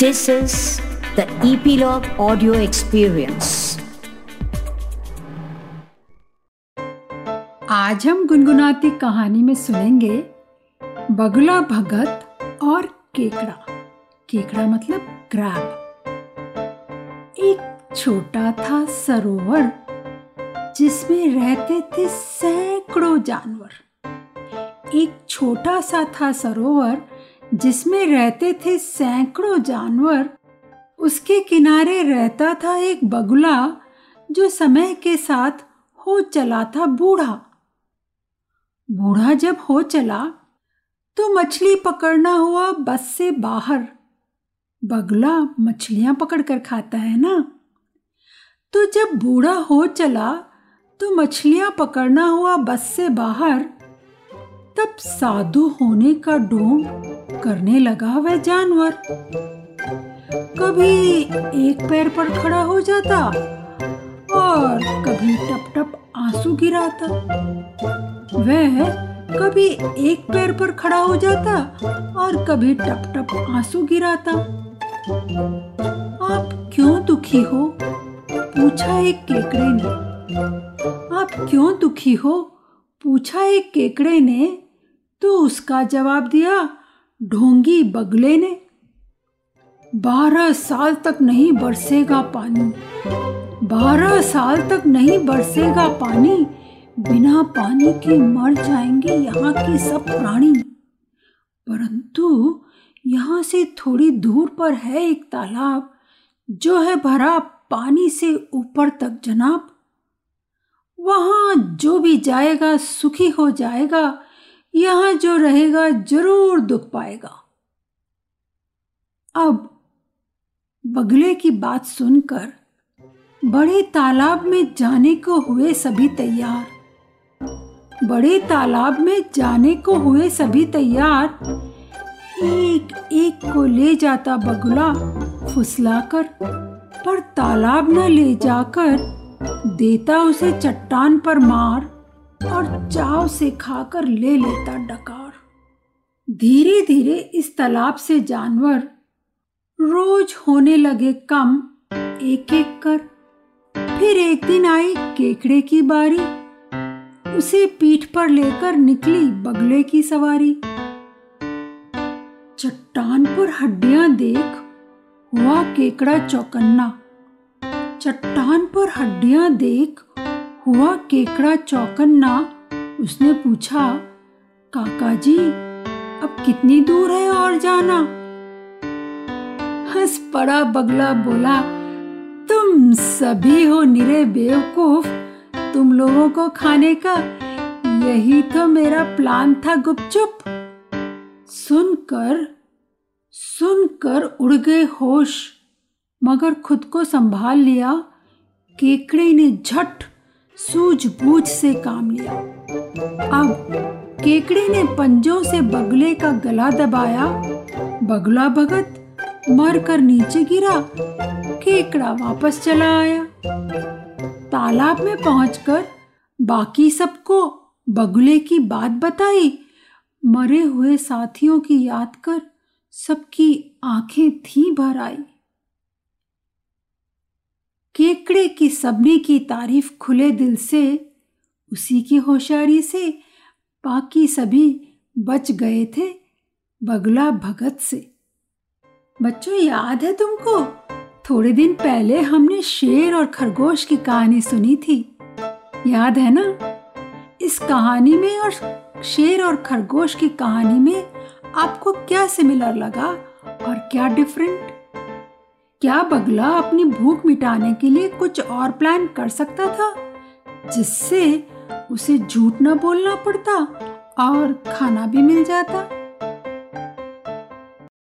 This is the Epilogue Audio Experience. आज हम गुनगुनाती कहानी में सुनेंगे बगुला भगत और केकड़ा। केकड़ा मतलब क्रैब एक छोटा था सरोवर जिसमें रहते थे सैकड़ों जानवर। एक छोटा सा था सरोवर जिसमें रहते थे सैकड़ों जानवर, उसके किनारे रहता था एक बगुला, जो समय के साथ हो चला था बूढ़ा। बूढ़ा जब हो चला तो मछली पकड़ना हुआ बस से बाहर। बगुला मछलियाँ पकड़ कर खाता है ना? तो जब बूढ़ा हो चला तो मछलियाँ पकड़ना हुआ बस से बाहर, तब साधु होने का ढोंग करने लगा वह जानवर। कभी एक पैर पर खड़ा हो जाता और कभी टप टप आँसू गिराता। वह कभी एक पैर पर खड़ा हो जाता और कभी टप टप आँसू गिराता। आप क्यों दुखी हो? पूछा एक केकड़े ने। आप क्यों दुखी हो? पूछा एक केकड़े ने। तो उसका जवाब दिया ढोंगी बगले ने। बारह साल तक नहीं बरसेगा पानी। बारह साल तक नहीं बरसेगा पानी। बिना पानी के मर जाएँगे यहाँ के सब प्राणी। परंतु यहाँ से थोड़ी दूर पर है एक तालाब, जो है भरा पानी से ऊपर तक जनाब। वहाँ जो भी जाएगा, सुखी हो जाएगा। यहाँ जो रहेगा ज़रूर दुख पाएगा। अब बगले की बात सुनकर बड़े तालाब में जाने को हुए सभी तैयार। बड़े तालाब में जाने को हुए सभी तैयार। एक एक को ले जाता बगुला फुसलाकर, पर तालाब न ले जाकर देता उसे चट्टान पर मार। और चाव से खाकर ले लेता डकार। धीरे धीरे इस तालाब से जानवर रोज होने लगे कम एक एक कर। फिर एक दिन आई केकड़े की बारी। उसे पीठ पर लेकर निकली बगले की सवारी। चट्टान पर हड्डियाँ देख हुआ केकड़ा चौकन्ना। चट्टान पर हड्डियाँ देख हुआ केकड़ा चौकन्ना। उसने पूछा काका जी अब कितनी दूर है और जाना? हंस पड़ा बगला, बोला, तुम सभी हो निरे बेवकूफ़। तुम लोगों को खाने का यही तो मेरा प्लान था, गुपचुप। सुनकर सुनकर उड़ गए होश, मगर खुद को संभाल लिया। केकड़े ने झट सूझबूझ से काम लिया। अब केकड़े ने पंजों से बगले का गला दबाया। बगला भगत मर कर नीचे गिरा। केकड़ा वापस चला आया। तालाब में पहुंचकर बाकी सबको बगुले की बात बताई। मरे हुए साथियों की याद कर सबकी आँखें थी भर आई। केकड़े की सबने की तारीफ़ खुले दिल से, उसी की होशियारी से बाकी सभी बच गए थे बगला भगत से। बच्चों, याद है तुमको? थोड़े दिन पहले हमने शेर और खरगोश की कहानी सुनी थी। याद है ना? इस कहानी में और शेर और खरगोश की कहानी में आपको क्या सिमिलर लगा और क्या डिफरेंट? क्या बगला अपनी भूख मिटाने के लिए कुछ और प्लान कर सकता था, जिससे उसे झूठ न बोलना पड़ता और खाना भी मिल जाता?